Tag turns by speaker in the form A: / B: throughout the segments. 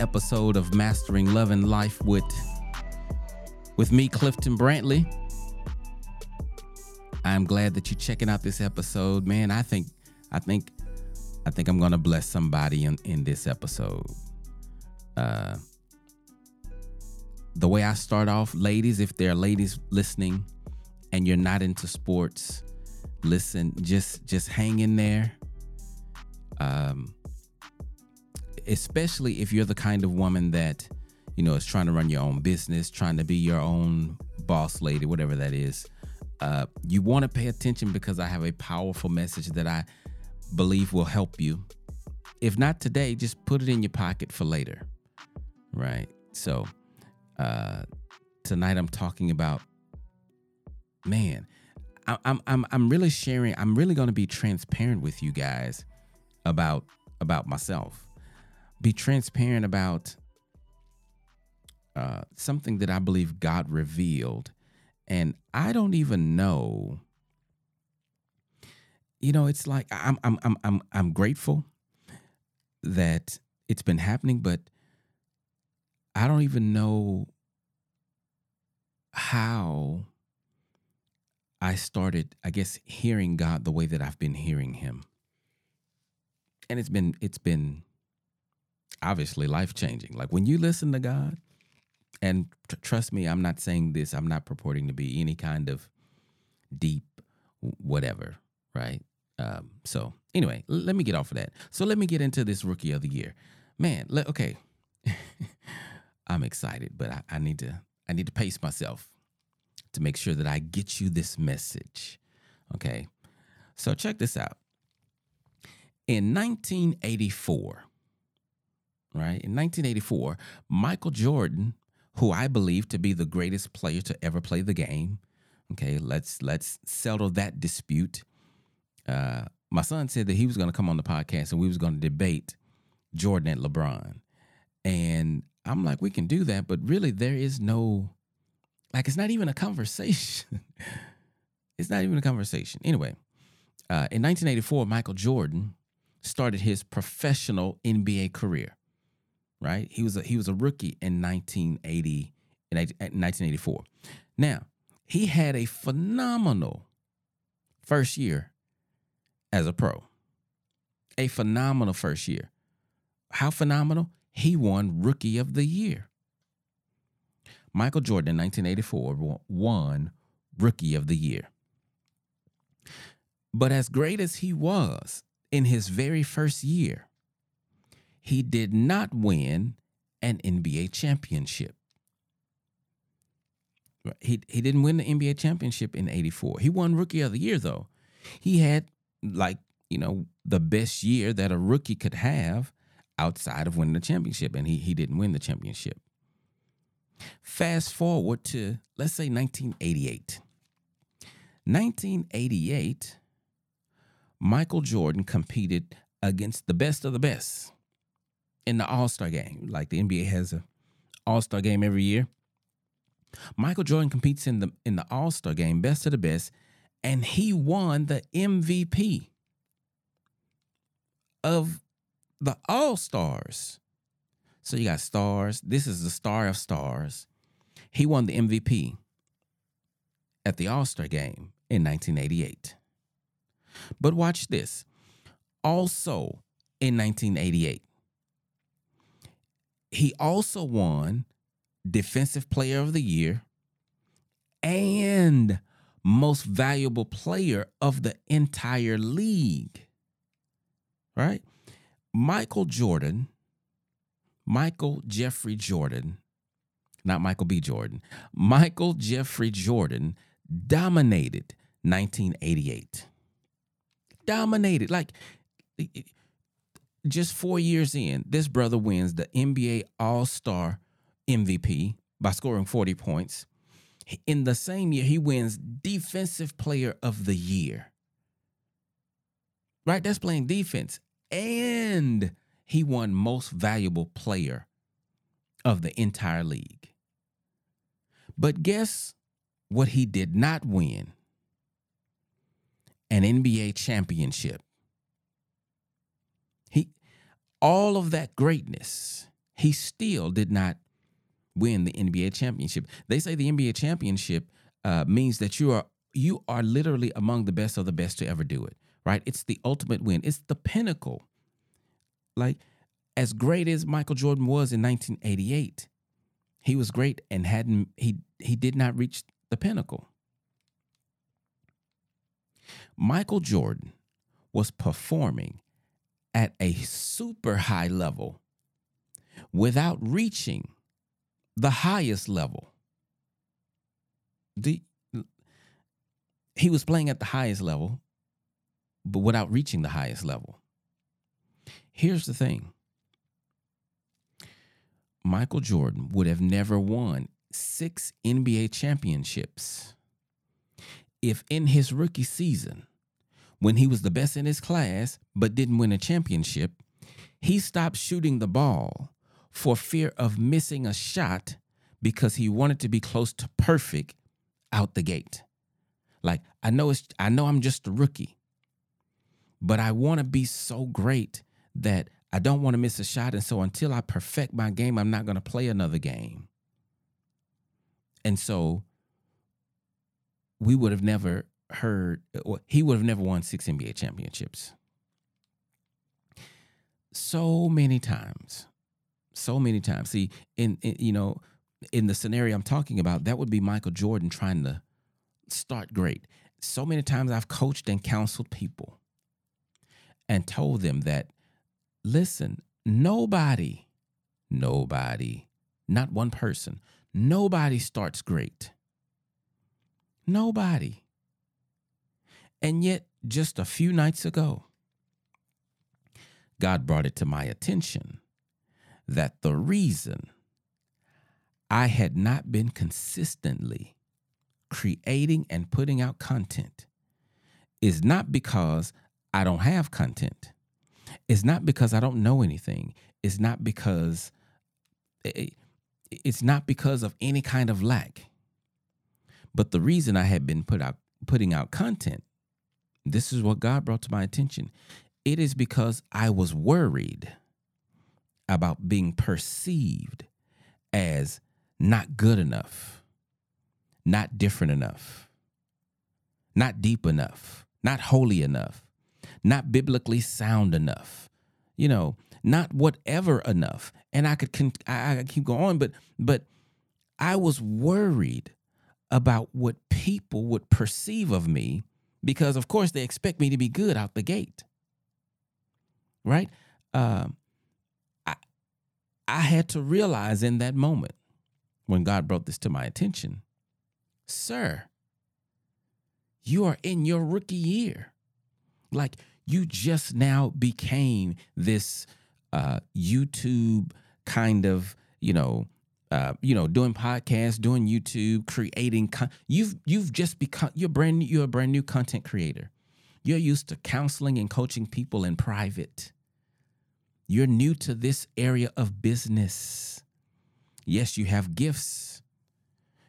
A: episode of Mastering Love and Life with with me, Clifton Brantley. I'm glad that you're checking out this episode, man. I think, I think, I think I'm gonna bless somebody in in this episode. Uh, the way I start off, ladies, if there are ladies listening and you're not into sports, listen, just just hang in there. Um, especially if you're the kind of woman that you know is trying to run your own business, trying to be your own boss lady, whatever that is. Uh, you want to pay attention because I have a powerful message that I believe will help you. If not today, just put it in your pocket for later. Right. So uh, tonight I'm talking about man. I, I'm I'm I'm really sharing. I'm really going to be transparent with you guys about about myself. Be transparent about uh, something that I believe God revealed, and I don't even know. You know, it's like I'm I'm I'm I'm I'm grateful that it's been happening, but I don't even know how I started, I guess, hearing God the way that I've been hearing him. And it's been it's been obviously life changing. Like when you listen to God, and trust me, I'm not saying this, I'm not purporting to be any kind of deep whatever, right? Um, so anyway, l- let me get off of that. So let me get into this rookie of the year. Man, let, okay. I'm excited, but I, I need to I need to pace myself to make sure that I get you this message. Okay. So check this out. In 1984, right? In 1984, Michael Jordan, who I believe to be the greatest player to ever play the game, okay, let's let's settle that dispute. Uh, my son said that he was going to come on the podcast and we was going to debate Jordan and LeBron. And I'm like, we can do that, but really there is no like it's not even a conversation. it's not even a conversation. Anyway, uh, in 1984, Michael Jordan started his professional NBA career. Right, he was a, he was a rookie in 1980 in 1984. Now he had a phenomenal first year as a pro. A phenomenal first year. How phenomenal? He won Rookie of the Year. Michael Jordan in 1984 won Rookie of the Year. But as great as he was in his very first year, he did not win an NBA championship. He, he didn't win the NBA championship in 84. He won Rookie of the Year, though. He had, like, you know, the best year that a rookie could have outside of winning the championship, and he, he didn't win the championship. Fast forward to, let's say, 1988. 1988, Michael Jordan competed against the best of the best in the All Star game. Like the NBA has a All Star game every year. Michael Jordan competes in the in the All Star game, best of the best, and he won the MVP of the All Stars. So you got stars. This is the star of stars. He won the MVP at the All Star game in 1988. But watch this. Also in 1988, he also won Defensive Player of the Year and Most Valuable Player of the entire league. Right? Michael Jordan Michael Jeffrey Jordan, not Michael B. Jordan, Michael Jeffrey Jordan dominated 1988. Dominated. Like just four years in, this brother wins the NBA All Star MVP by scoring 40 points. In the same year, he wins Defensive Player of the Year. Right? That's playing defense. And he won most valuable player of the entire league. But guess what he did not win? An NBA championship. All of that greatness he still did not win the NBA championship. They say the NBA championship uh, means that you are you are literally among the best of the best to ever do it. Right? It's the ultimate win. It's the pinnacle. Like as great as Michael Jordan was in 1988, he was great and hadn't he he did not reach the pinnacle. Michael Jordan was performing at a super high level without reaching the highest level. The, he was playing at the highest level, but without reaching the highest level. Here's the thing Michael Jordan would have never won six NBA championships if in his rookie season, when he was the best in his class but didn't win a championship, he stopped shooting the ball for fear of missing a shot because he wanted to be close to perfect out the gate. Like I know it's I know I'm just a rookie, but I want to be so great that I don't want to miss a shot and so until I perfect my game, I'm not going to play another game. And so we would have never heard or he would have never won 6 NBA championships. So many times so many times. See, in, in, you know, in the scenario I'm talking about, that would be Michael Jordan trying to start great. So many times I've coached and counseled people and told them that, listen, nobody, nobody, not one person, nobody starts great. Nobody. And yet, just a few nights ago, God brought it to my attention that the reason I had not been consistently creating and putting out content is not because I don't have content. It's not because I don't know anything. It's not because eh, eh, it's not because of any kind of lack. But the reason I had been put out putting out content, this is what God brought to my attention. It is because I was worried about being perceived as not good enough, not different enough, not deep enough, not holy enough, not biblically sound enough, you know, not whatever enough. And I could con- I, I keep going but but I was worried about what people would perceive of me because of course they expect me to be good out the gate right um, I had to realize in that moment when God brought this to my attention, sir, you are in your rookie year. Like you just now became this uh, YouTube kind of, you know, uh, you know, doing podcasts, doing YouTube, creating. Con- you've you've just become you're brand new, you're a brand new content creator. You're used to counseling and coaching people in private. You're new to this area of business. Yes, you have gifts,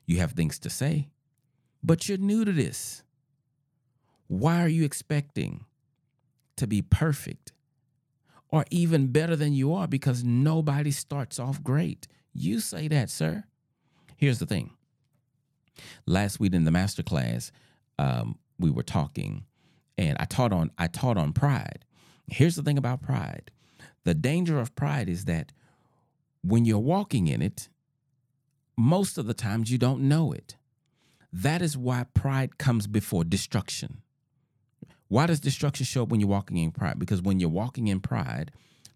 A: you have things to say, but you're new to this. Why are you expecting to be perfect or even better than you are? Because nobody starts off great. You say that, sir. Here's the thing. Last week in the master class, um, we were talking, and I taught on I taught on pride. Here's the thing about pride the danger of pride is that when you're walking in it, most of the times you don't know it. That is why pride comes before destruction. Why does destruction show up when you're walking in pride? Because when you're walking in pride,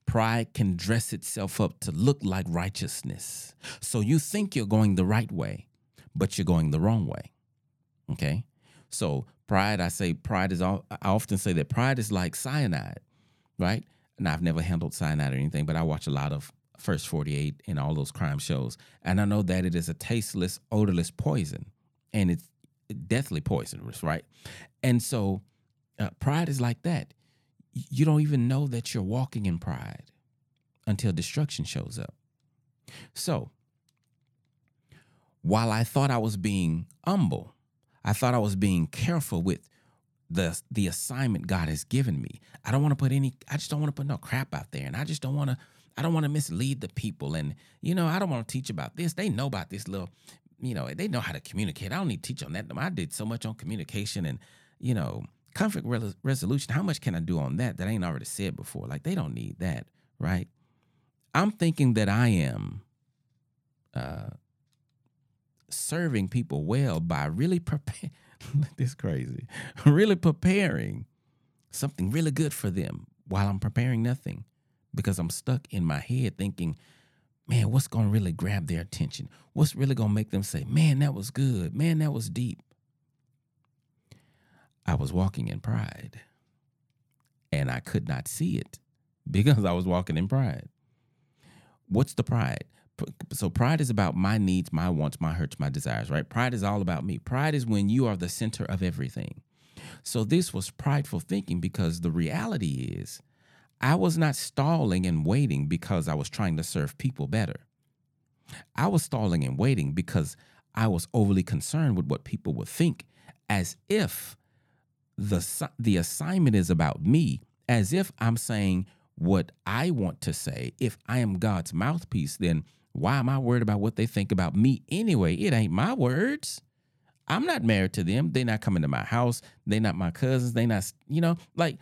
A: pride can dress itself up to look like righteousness. So you think you're going the right way, but you're going the wrong way. Okay? So pride, I say pride is all I often say that pride is like cyanide, right? and I've never handled cyanide or anything, but I watch a lot of First 48 and all those crime shows. And I know that it is a tasteless, odorless poison and it's deathly poisonous, right? And so uh, pride is like that. You don't even know that you're walking in pride until destruction shows up. So while I thought I was being humble, I thought I was being careful with the the assignment God has given me. I don't want to put any I just don't want to put no crap out there and I just don't want to I don't want to mislead the people. And, you know, I don't want to teach about this. They know about this little, you know, they know how to communicate. I don't need to teach on that. I did so much on communication and, you know, conflict re- resolution. How much can I do on that that I ain't already said before? Like, they don't need that, right? I'm thinking that I am uh, serving people well by really preparing. this crazy, really preparing something really good for them while I'm preparing nothing because I'm stuck in my head thinking, man, what's going to really grab their attention? What's really going to make them say, man, that was good. Man, that was deep. I was walking in pride and I could not see it because I was walking in pride. What's the pride? So, pride is about my needs, my wants, my hurts, my desires, right? Pride is all about me. Pride is when you are the center of everything. So, this was prideful thinking because the reality is I was not stalling and waiting because I was trying to serve people better. I was stalling and waiting because I was overly concerned with what people would think, as if the, the assignment is about me, as if I'm saying what I want to say. If I am God's mouthpiece, then why am I worried about what they think about me anyway? It ain't my words. I'm not married to them. They're not coming to my house. They're not my cousins. They're not, you know, like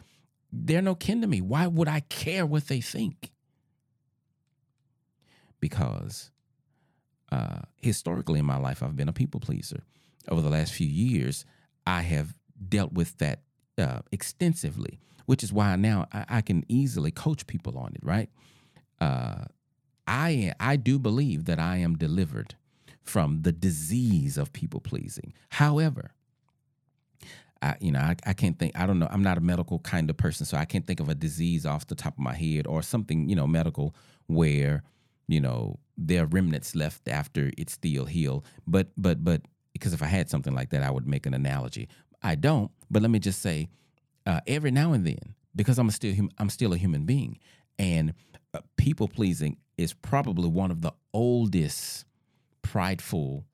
A: they're no kin to me. Why would I care what they think? Because uh, historically in my life, I've been a people pleaser. Over the last few years, I have dealt with that uh, extensively, which is why now I, I, can easily coach people on it, right? Uh, I I do believe that I am delivered from the disease of people pleasing. However, I, you know, I, I can't think. I don't know. I'm not a medical kind of person, so I can't think of a disease off the top of my head or something, you know, medical where, you know, there are remnants left after it's still healed. But but but because if I had something like that, I would make an analogy. I don't. But let me just say, uh, every now and then, because I'm still hum- I'm still a human being, and uh, people pleasing is probably one of the oldest prideful,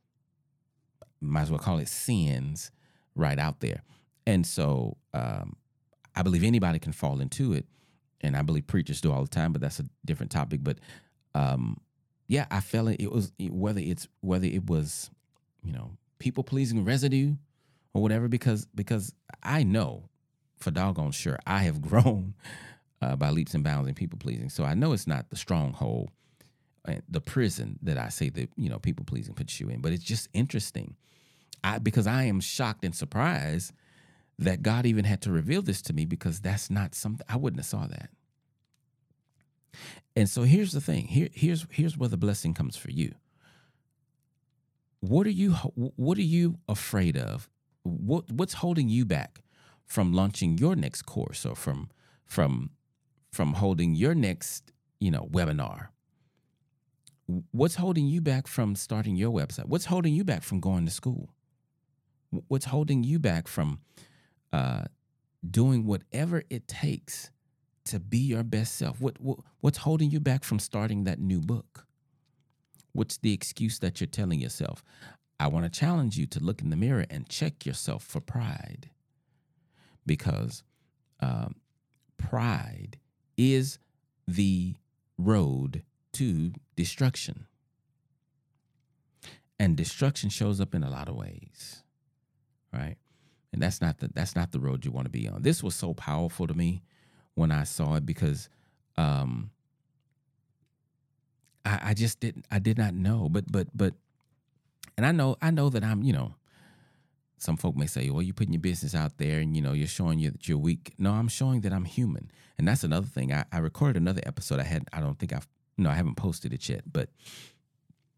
A: might as well call it sins, right out there. And so um, I believe anybody can fall into it. And I believe preachers do all the time, but that's a different topic. But um, yeah, I felt it, it was whether it's whether it was, you know, people pleasing residue or whatever, because because I know for doggone sure I have grown uh, by leaps and bounds in people pleasing. So I know it's not the stronghold, the prison that I say that you know people pleasing puts you in. But it's just interesting, I because I am shocked and surprised that God even had to reveal this to me because that's not something I wouldn't have saw that. And so here's the thing. Here, here's here's where the blessing comes for you. What are you what are you afraid of? What what's holding you back from launching your next course or from from from holding your next, you know, webinar? What's holding you back from starting your website? What's holding you back from going to school? What's holding you back from uh, doing whatever it takes to be your best self? What, what what's holding you back from starting that new book? What's the excuse that you're telling yourself? I want to challenge you to look in the mirror and check yourself for pride, because um, pride is the road to destruction. And destruction shows up in a lot of ways, right? And that's not the that's not the road you want to be on. This was so powerful to me when I saw it because um I, I just didn't I did not know. But but but and I know I know that I'm, you know, some folk may say, well, you're putting your business out there and you know, you're showing you that you're weak. No, I'm showing that I'm human. And that's another thing. I, I recorded another episode. I had I don't think I've no, I haven't posted it yet, but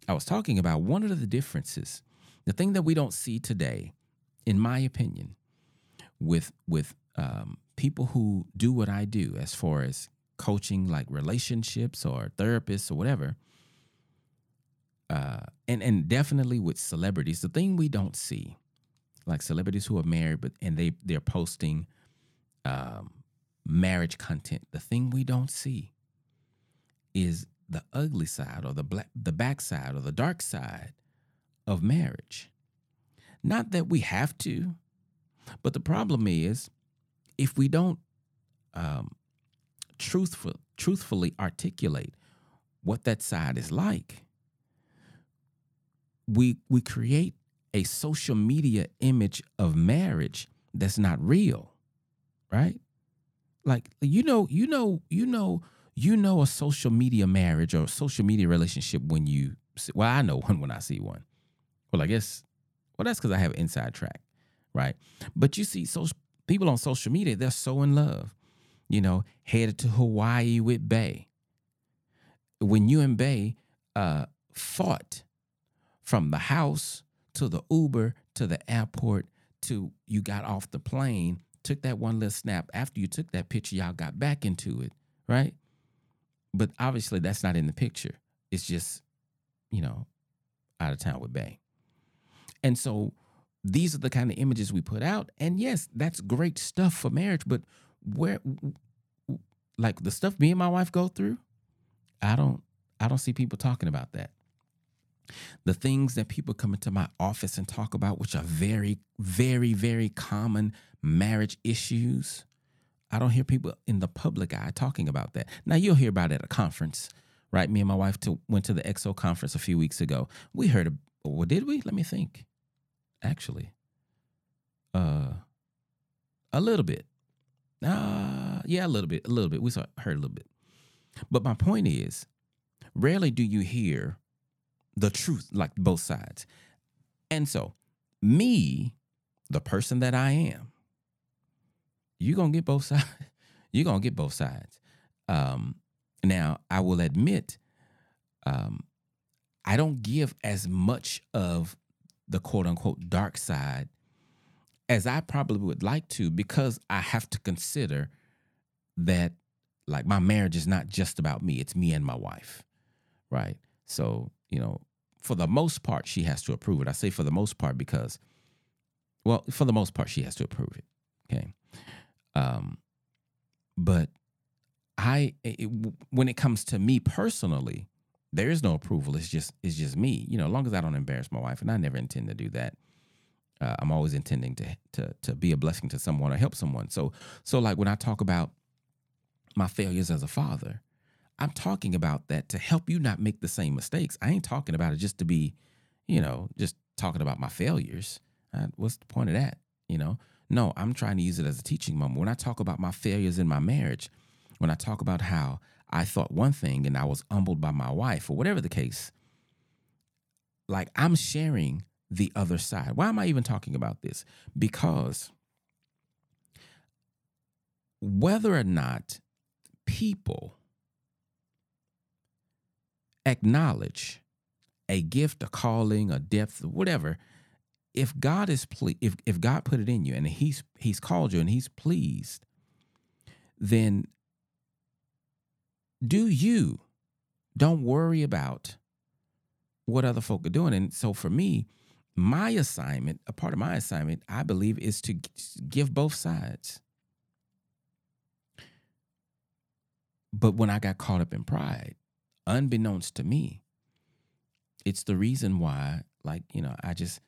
A: I was talking about one of the differences, the thing that we don't see today, in my opinion, with with um, people who do what I do, as far as coaching, like relationships or therapists or whatever, uh, and and definitely with celebrities, the thing we don't see like celebrities who are married, but and they they're posting um, marriage content. The thing we don't see is the ugly side or the black the backside or the dark side of marriage. Not that we have to, but the problem is if we don't um, truthful truthfully articulate what that side is like, we we create a social media image of marriage that's not real, right? Like you know, you know, you know, you know a social media marriage or social media relationship when you well, I know one when I see one. Well, I guess well that's because I have an inside track, right? But you see, so people on social media, they're so in love. You know, headed to Hawaii with Bay. When you and Bay uh, fought from the house to the Uber to the airport to you got off the plane, took that one little snap. After you took that picture, y'all got back into it, right? But obviously, that's not in the picture. It's just, you know, out of town with Bay. And so these are the kind of images we put out. And yes, that's great stuff for marriage, but where like the stuff me and my wife go through, I don't I don't see people talking about that. The things that people come into my office and talk about, which are very, very, very common marriage issues, I don't hear people in the public eye talking about that. Now you'll hear about it at a conference, right? Me and my wife to, went to the XO conference a few weeks ago. We heard, well, did we? Let me think. Actually, uh, a little bit. Uh, yeah, a little bit, a little bit. We saw, heard a little bit. But my point is, rarely do you hear the truth, like both sides. And so, me, the person that I am, you're gonna get both sides. you're gonna get both sides. Um, now, I will admit, um, I don't give as much of the quote unquote dark side as I probably would like to because I have to consider that like my marriage is not just about me, it's me and my wife. Right. So, you know, for the most part, she has to approve it. I say for the most part because, well, for the most part, she has to approve it. Okay. Um, but I, it, when it comes to me personally, there is no approval. It's just, it's just me. You know, as long as I don't embarrass my wife, and I never intend to do that uh, I'm always intending to to to be a blessing to someone or help someone. So so like when I talk about my failures as a father, I'm talking about that to help you not make the same mistakes. I ain't talking about it just to be, you know, just talking about my failures. Uh, what's the point of that? You know, no, I'm trying to use it as a teaching moment. When I talk about my failures in my marriage, when I talk about how I thought one thing and I was humbled by my wife or whatever the case, like I'm sharing the other side. Why am I even talking about this? Because whether or not people acknowledge a gift, a calling, a depth, whatever, if God is ple- if if God put it in you and he's he's called you and he's pleased, then do you don't worry about what other folk are doing. And so for me, my assignment, a part of my assignment, I believe, is to give both sides. But when I got caught up in pride, unbeknownst to me, it's the reason why, like, you know, I just,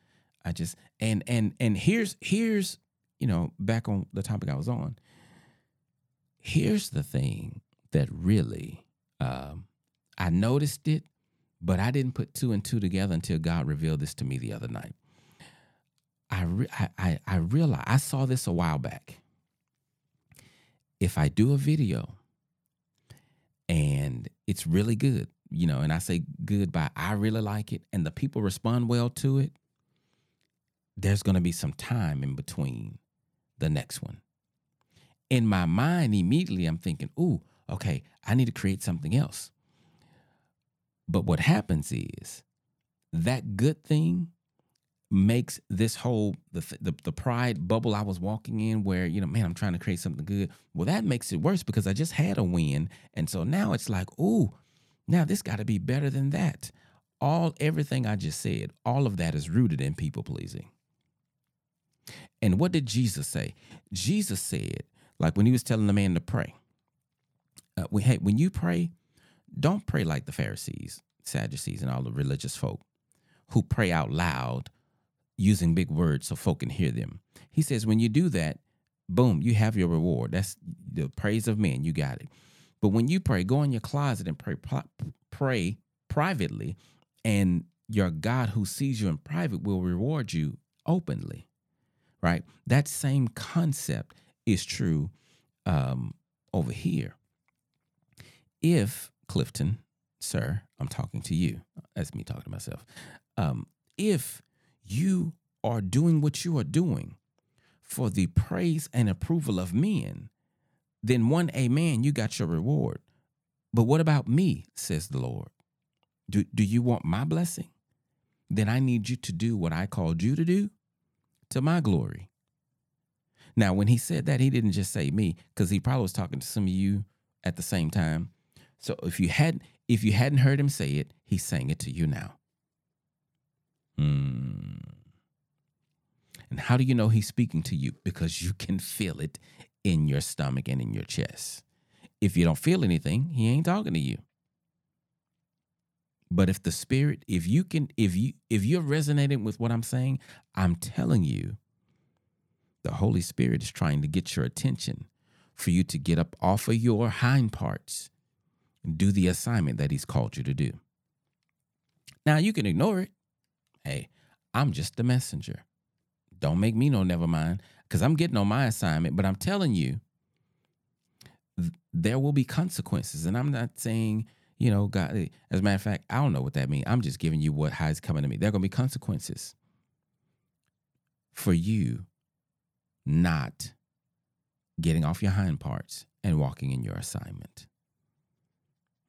A: I just, and, and, and here's, here's, you know, back on the topic I was on. Here's the thing that really, um, I noticed it but I didn't put two and two together until God revealed this to me the other night. I, re- I, I, I realized, I saw this a while back. If I do a video and it's really good, you know, and I say good by I really like it and the people respond well to it, there's going to be some time in between the next one. In my mind, immediately I'm thinking, ooh, okay, I need to create something else. But what happens is that good thing makes this whole the, the the pride bubble I was walking in where you know man I'm trying to create something good. Well that makes it worse because I just had a win and so now it's like ooh now this got to be better than that. All everything I just said all of that is rooted in people pleasing. And what did Jesus say? Jesus said like when he was telling the man to pray uh, hey, when you pray don't pray like the Pharisees, Sadducees, and all the religious folk who pray out loud using big words so folk can hear them. He says, when you do that, boom, you have your reward. That's the praise of men. You got it. But when you pray, go in your closet and pray pray privately and your God who sees you in private will reward you openly. Right? That same concept is true um, over here. If Clifton, sir, I'm talking to you. That's me talking to myself. Um, if you are doing what you are doing for the praise and approval of men, then one amen, you got your reward. But what about me, says the Lord? Do, do you want my blessing? Then I need you to do what I called you to do to my glory. Now, when he said that, he didn't just say me, because he probably was talking to some of you at the same time. So if you had if you hadn't heard him say it, he's saying it to you now. Hmm. And how do you know he's speaking to you? Because you can feel it in your stomach and in your chest. If you don't feel anything, he ain't talking to you. But if the spirit, if you can, if you if you're resonating with what I'm saying, I'm telling you, the Holy Spirit is trying to get your attention for you to get up off of your hind parts and do the assignment that He's called you to do. Now you can ignore it. Hey, I'm just the messenger. Don't make me no never mind because I'm getting on my assignment, but I'm telling you, th- there will be consequences. And I'm not saying, you know, God, eh, as a matter of fact, I don't know what that means. I'm just giving you what coming to me. There are going to be consequences for you not getting off your hind parts and walking in your assignment.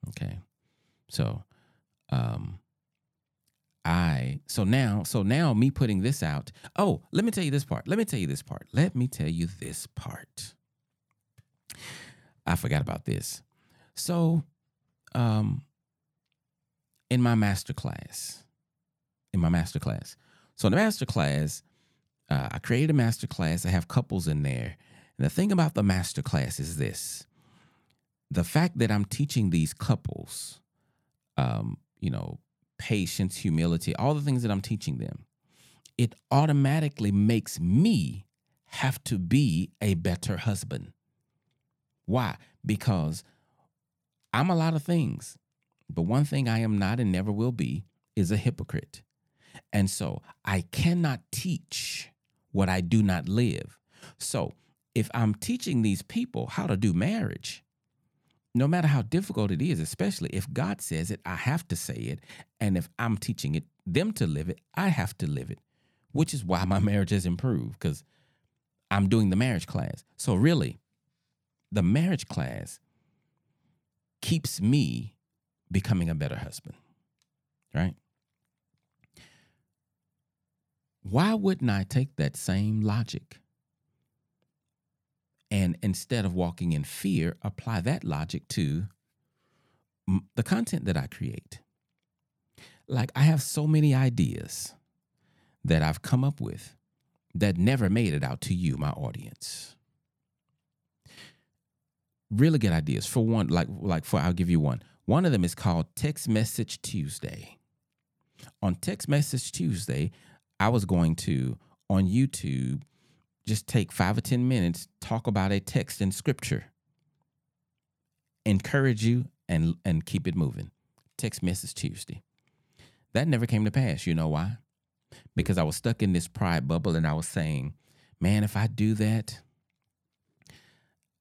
A: Okay. So, um, I so now so now me putting this out. Oh, let me tell you this part. Let me tell you this part. Let me tell you this part. I forgot about this. So, um, in my master class, in my master class. So in the master class, uh, I created a master class. I have couples in there. And the thing about the master class is this: the fact that I'm teaching these couples, um, you know, patience, humility, all the things that I'm teaching them, it automatically makes me have to be a better husband. Why? Because I'm a lot of things, but one thing I am not and never will be is a hypocrite. And so I cannot teach what I do not live. So if I'm teaching these people how to do marriage, no matter how difficult it is, especially if God says it, I have to say it. And if I'm teaching it them to live it, I have to live it, which is why my marriage has improved because I'm doing the marriage class. So really, the marriage class keeps me becoming a better husband, right? Why wouldn't I take that same logic and instead of walking in fear, apply that logic to the content that I create. Like, I have so many ideas that I've come up with that never made it out to you, my audience. Really good ideas. For one, like, like for I'll give you one. One of them is called Text Message Tuesday. On Text Message Tuesday, I was going to on YouTube just take five or 10 minutes, talk about a text in scripture, encourage you, and, and keep it moving. Text message Tuesday. That never came to pass. You know why? Because I was stuck in this pride bubble and I was saying, man, if I do that,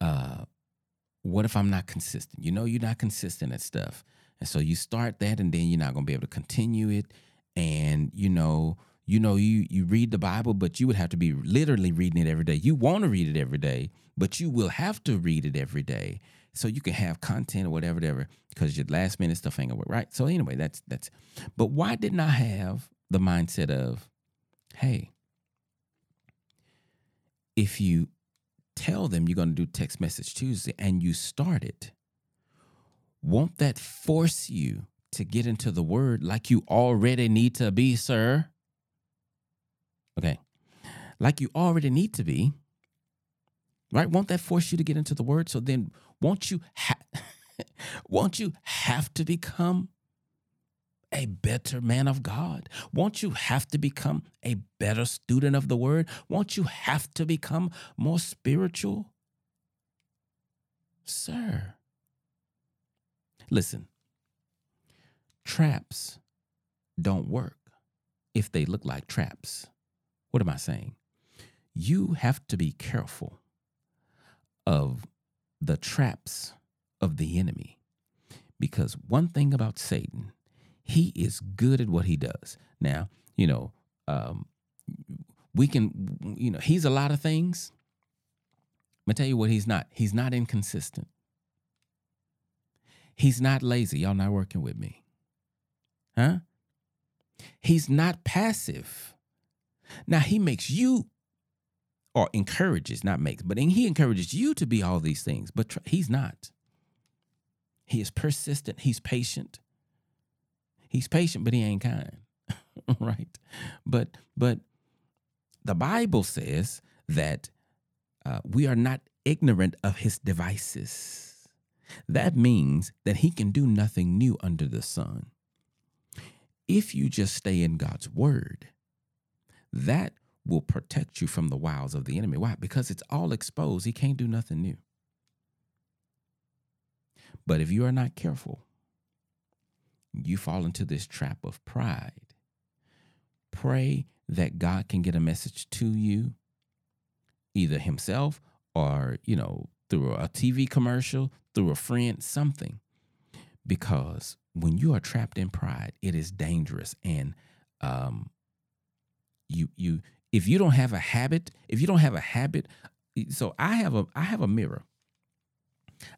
A: uh, what if I'm not consistent? You know, you're not consistent at stuff. And so you start that and then you're not going to be able to continue it. And, you know, you know you you read the bible but you would have to be literally reading it every day. You want to read it every day but you will have to read it every day so you can have content or whatever whatever because your last minute stuff ain't gonna work right? So anyway that's that's but why didn't i have the mindset of hey if you tell them you're to do text message tuesday and you start it won't that force you to get into the word like you already need to be sir Okay. Like you already need to be. Right? Won't that force you to get into the word? So then won't you ha- won't you have to become a better man of God? Won't you have to become a better student of the word? Won't you have to become more spiritual? Sir, Listen, traps don't work if they look like traps. What am I saying? You have to be careful of the traps of the enemy. Because one thing about Satan, he is good at what he does. Now, you know, um, we can, you know, he's a lot of things. I'm gonna tell you what he's not. He's not inconsistent. He's not lazy. Y'all not working with me. Huh? He's not passive. Now he makes you or encourages, not makes, but he encourages you to be all these things, but tr- he's not. He is persistent, he's patient. He's patient, but he ain't kind. right? But but the Bible says that uh, we are not ignorant of his devices. That means that he can do nothing new under the sun. If you just stay in God's word, that will protect you from the wiles of the enemy. Why? Because it's all exposed. He can't do nothing new. But if you are not careful, you fall into this trap of pride. Pray that God can get a message to you, either himself or, you know, through a TV commercial, through a friend, something. Because when you are trapped in pride, it is dangerous. And um, you you if you don't have a habit, if you don't have a habit, so I have a I have a mirror.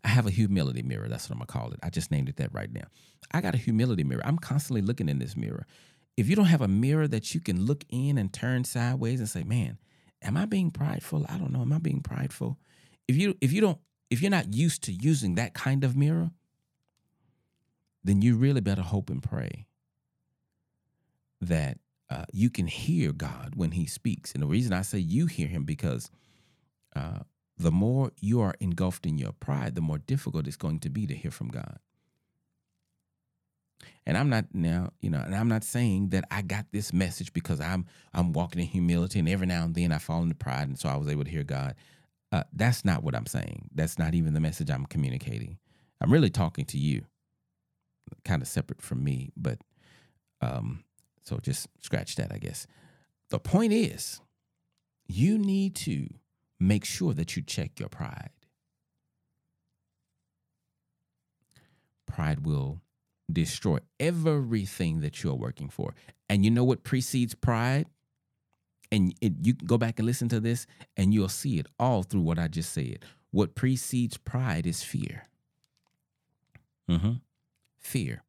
A: I have a humility mirror. That's what I'm gonna call it. I just named it that right now. I got a humility mirror. I'm constantly looking in this mirror. If you don't have a mirror that you can look in and turn sideways and say, "Man, am I being prideful? I don't know. Am I being prideful?" If you if you don't if you're not used to using that kind of mirror, then you really better hope and pray that uh, you can hear God when He speaks. And the reason I say you hear Him because uh, the more you are engulfed in your pride, the more difficult it's going to be to hear from God. And I'm not now, you know, and I'm not saying that I got this message because I'm I'm walking in humility and every now and then I fall into pride and so I was able to hear God. Uh, that's not what I'm saying. That's not even the message I'm communicating. I'm really talking to you, kind of separate from me, but um, so just scratch that, I guess. The point is, you need to make sure that you check your pride. Pride will destroy everything that you're working for. And you know what precedes pride? And it, you can go back and listen to this, and you'll see it all through what I just said. What precedes pride is fear. Mm-hmm. Fear.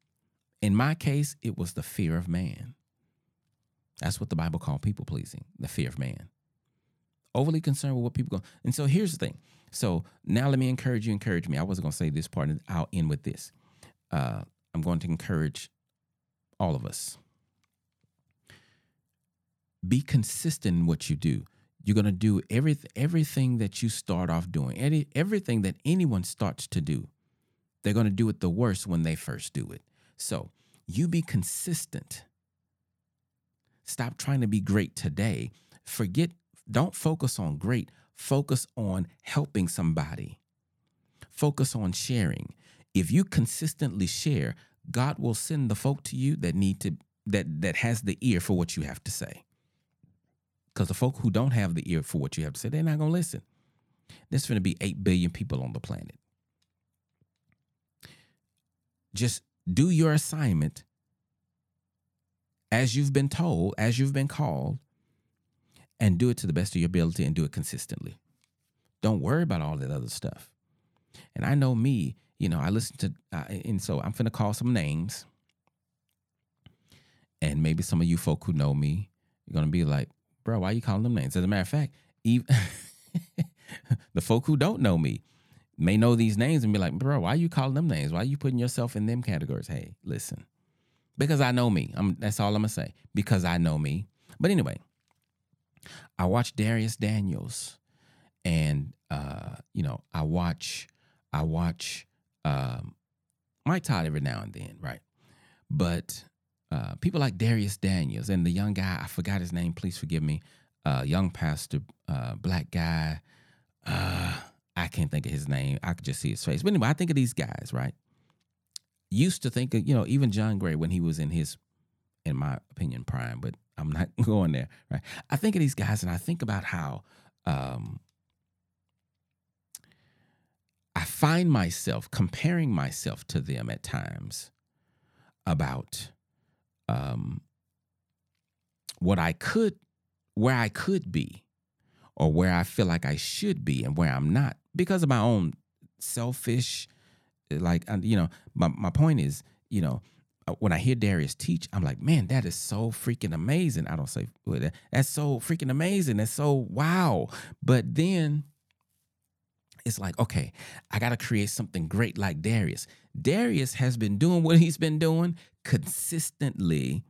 A: In my case, it was the fear of man. That's what the Bible called people pleasing, the fear of man. Overly concerned with what people go. And so here's the thing. So now let me encourage you, encourage me. I wasn't going to say this part, and I'll end with this. Uh, I'm going to encourage all of us. Be consistent in what you do. You're going to do every, everything that you start off doing, any, everything that anyone starts to do. They're going to do it the worst when they first do it. So you be consistent Stop trying to be great today. Forget, don't focus on great. Focus on helping somebody. Focus on sharing. If you consistently share, God will send the folk to you that need to that that has the ear for what you have to say. Because the folk who don't have the ear for what you have to say, they're not gonna listen. There's gonna be eight billion people on the planet. Just do your assignment as you've been told, as you've been called, and do it to the best of your ability and do it consistently. Don't worry about all that other stuff. And I know me, you know, I listen to, uh, and so I'm finna call some names. And maybe some of you folk who know me, you're gonna be like, bro, why are you calling them names? As a matter of fact, even the folk who don't know me may know these names and be like, bro, why are you calling them names? Why are you putting yourself in them categories? Hey, listen, because I know me. I'm, that's all I'm gonna say. Because I know me. But anyway, I watch Dharius Daniels, and uh, you know, I watch, I watch um, Mike Todd every now and then, right? But uh, people like Dharius Daniels and the young guy, I forgot his name. Please forgive me. Uh, young pastor, uh, black guy. Uh, I can't think of his name. I could just see his face. But anyway, I think of these guys, right? Used to think, you know, even John Gray when he was in his, in my opinion, prime, but I'm not going there, right? I think of these guys and I think about how um, I find myself comparing myself to them at times about um, what I could, where I could be, or where I feel like I should be and where I'm not because of my own selfish, like, and you know, my, my point is, you know, uh, when I hear Dharius teach, I'm like, man, that is so freaking amazing. I don't say that's so freaking amazing. That's so wow. But then it's like, okay, I got to create something great like Dharius. Dharius has been doing what he's been doing consistently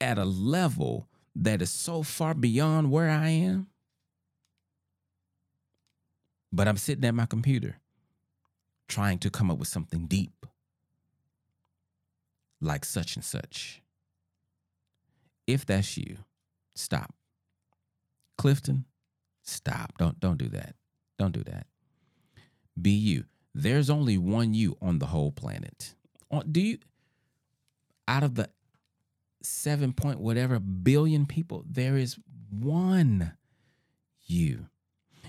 A: at a level that is so far beyond where I am. But I'm sitting at my computer trying to come up with something deep like such and such. If that's you, stop. Clifton, stop. Don't don't do that. Don't do that. Be you. There's only one you on the whole planet. Uh, do you out of the seven point whatever billion people, there is one you.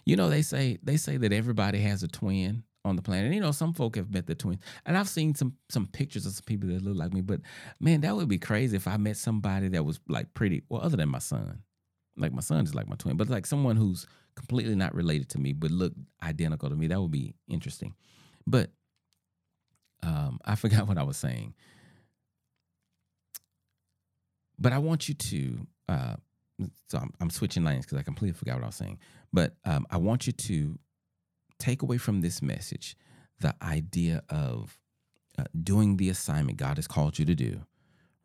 A: You know, they say they say that everybody has a twin on the planet. And, you know, some folk have met the twins, and I've seen some some pictures of some people that look like me. But man, that would be crazy if I met somebody that was like pretty. Well, other than my son, like my son is like my twin, but like someone who's completely not related to me but look identical to me. That would be interesting. But um, I forgot what I was saying. But I want you to. Uh, so I'm, I'm switching lanes because I completely forgot what I was saying. But um, I want you to take away from this message the idea of uh, doing the assignment God has called you to do,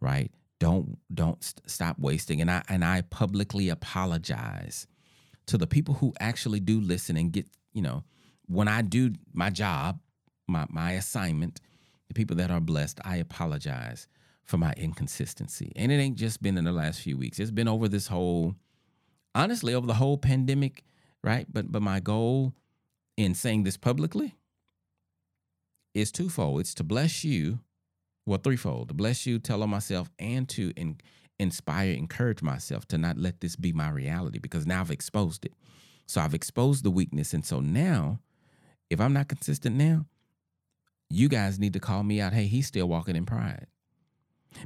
A: right? Don't don't st- stop wasting. And I and I publicly apologize to the people who actually do listen and get, you know, when I do my job, my my assignment, the people that are blessed, I apologize for my inconsistency. And it ain't just been in the last few weeks. It's been over this whole honestly over the whole pandemic, right? But but my goal in saying this publicly is twofold. It's to bless you, well, threefold to bless you, tell on myself, and to in, inspire, encourage myself to not let this be my reality because now I've exposed it. So I've exposed the weakness. And so now, if I'm not consistent now, you guys need to call me out. Hey, he's still walking in pride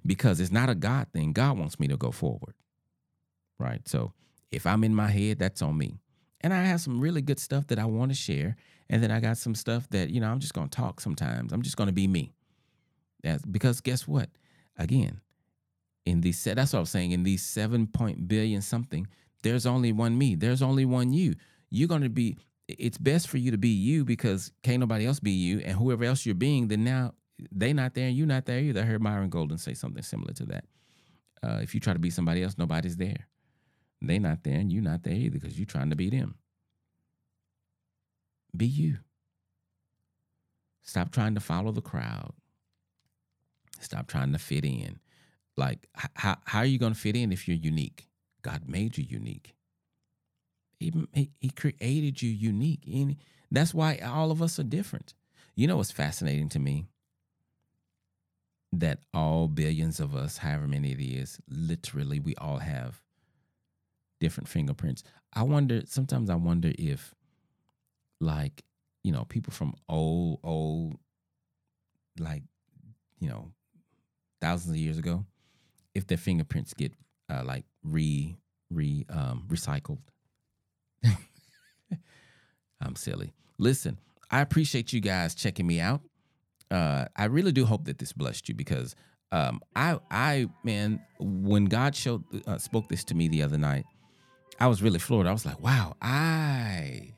A: because it's not a God thing. God wants me to go forward. Right. So if I'm in my head, that's on me. And I have some really good stuff that I want to share. And then I got some stuff that, you know, I'm just going to talk sometimes. I'm just going to be me. That's, because guess what? Again, in these, that's what I'm saying, in these seven point billion something, there's only one me. There's only one you. You're going to be, it's best for you to be you because can't nobody else be you. And whoever else you're being, then now they not there and you not there either. I heard Myron Golden say something similar to that. Uh, if you try to be somebody else, nobody's there. They not there and you not there either because you're trying to be them. Be you. Stop trying to follow the crowd. Stop trying to fit in. Like, how, how are you going to fit in if you're unique? God made you unique. He, he created you unique. And that's why all of us are different. You know what's fascinating to me? That all billions of us, however many it is, literally, we all have different fingerprints. I wonder, sometimes I wonder if, like, you know, people from old, old, like, you know, thousands of years ago, if their fingerprints get uh, like re, re, um, recycled. I'm silly. Listen, I appreciate you guys checking me out. Uh, I really do hope that this blessed you because um, I, I, man, when God showed, uh, spoke this to me the other night, I was really floored. I was like, wow, I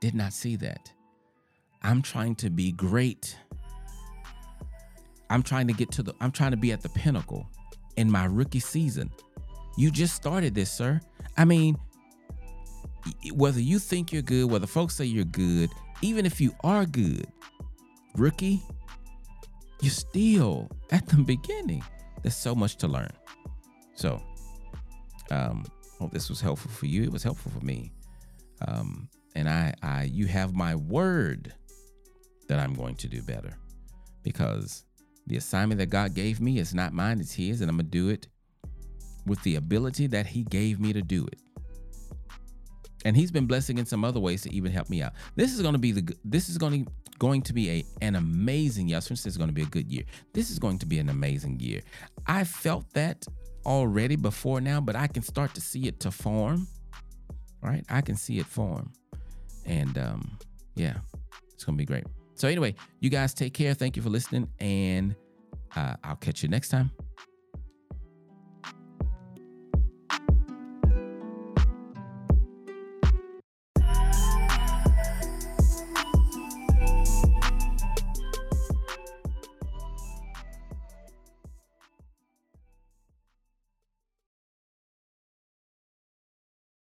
A: did not see that. I'm trying to be great. I'm trying to get to the, I'm trying to be at the pinnacle in my rookie season. You just started this, sir. I mean, whether you think you're good, whether folks say you're good, even if you are good, rookie, you're still at the beginning. There's so much to learn. So, um, hope this was helpful for you. It was helpful for me. Um, and I, I, you have my word that I'm going to do better because The assignment that God gave me is not mine, it's His, and I'm going to do it with the ability that He gave me to do it. And He's been blessing in some other ways to even help me out. This is going to be the this is going to going to be a an amazing year. This is going to be a good year. This is going to be an amazing year. I felt that already before now, but I can start to see it to form. Right? I can see it form. And um, yeah, it's gonna be great. So anyway, you guys take care. Thank you for listening, and uh, I'll catch you next time.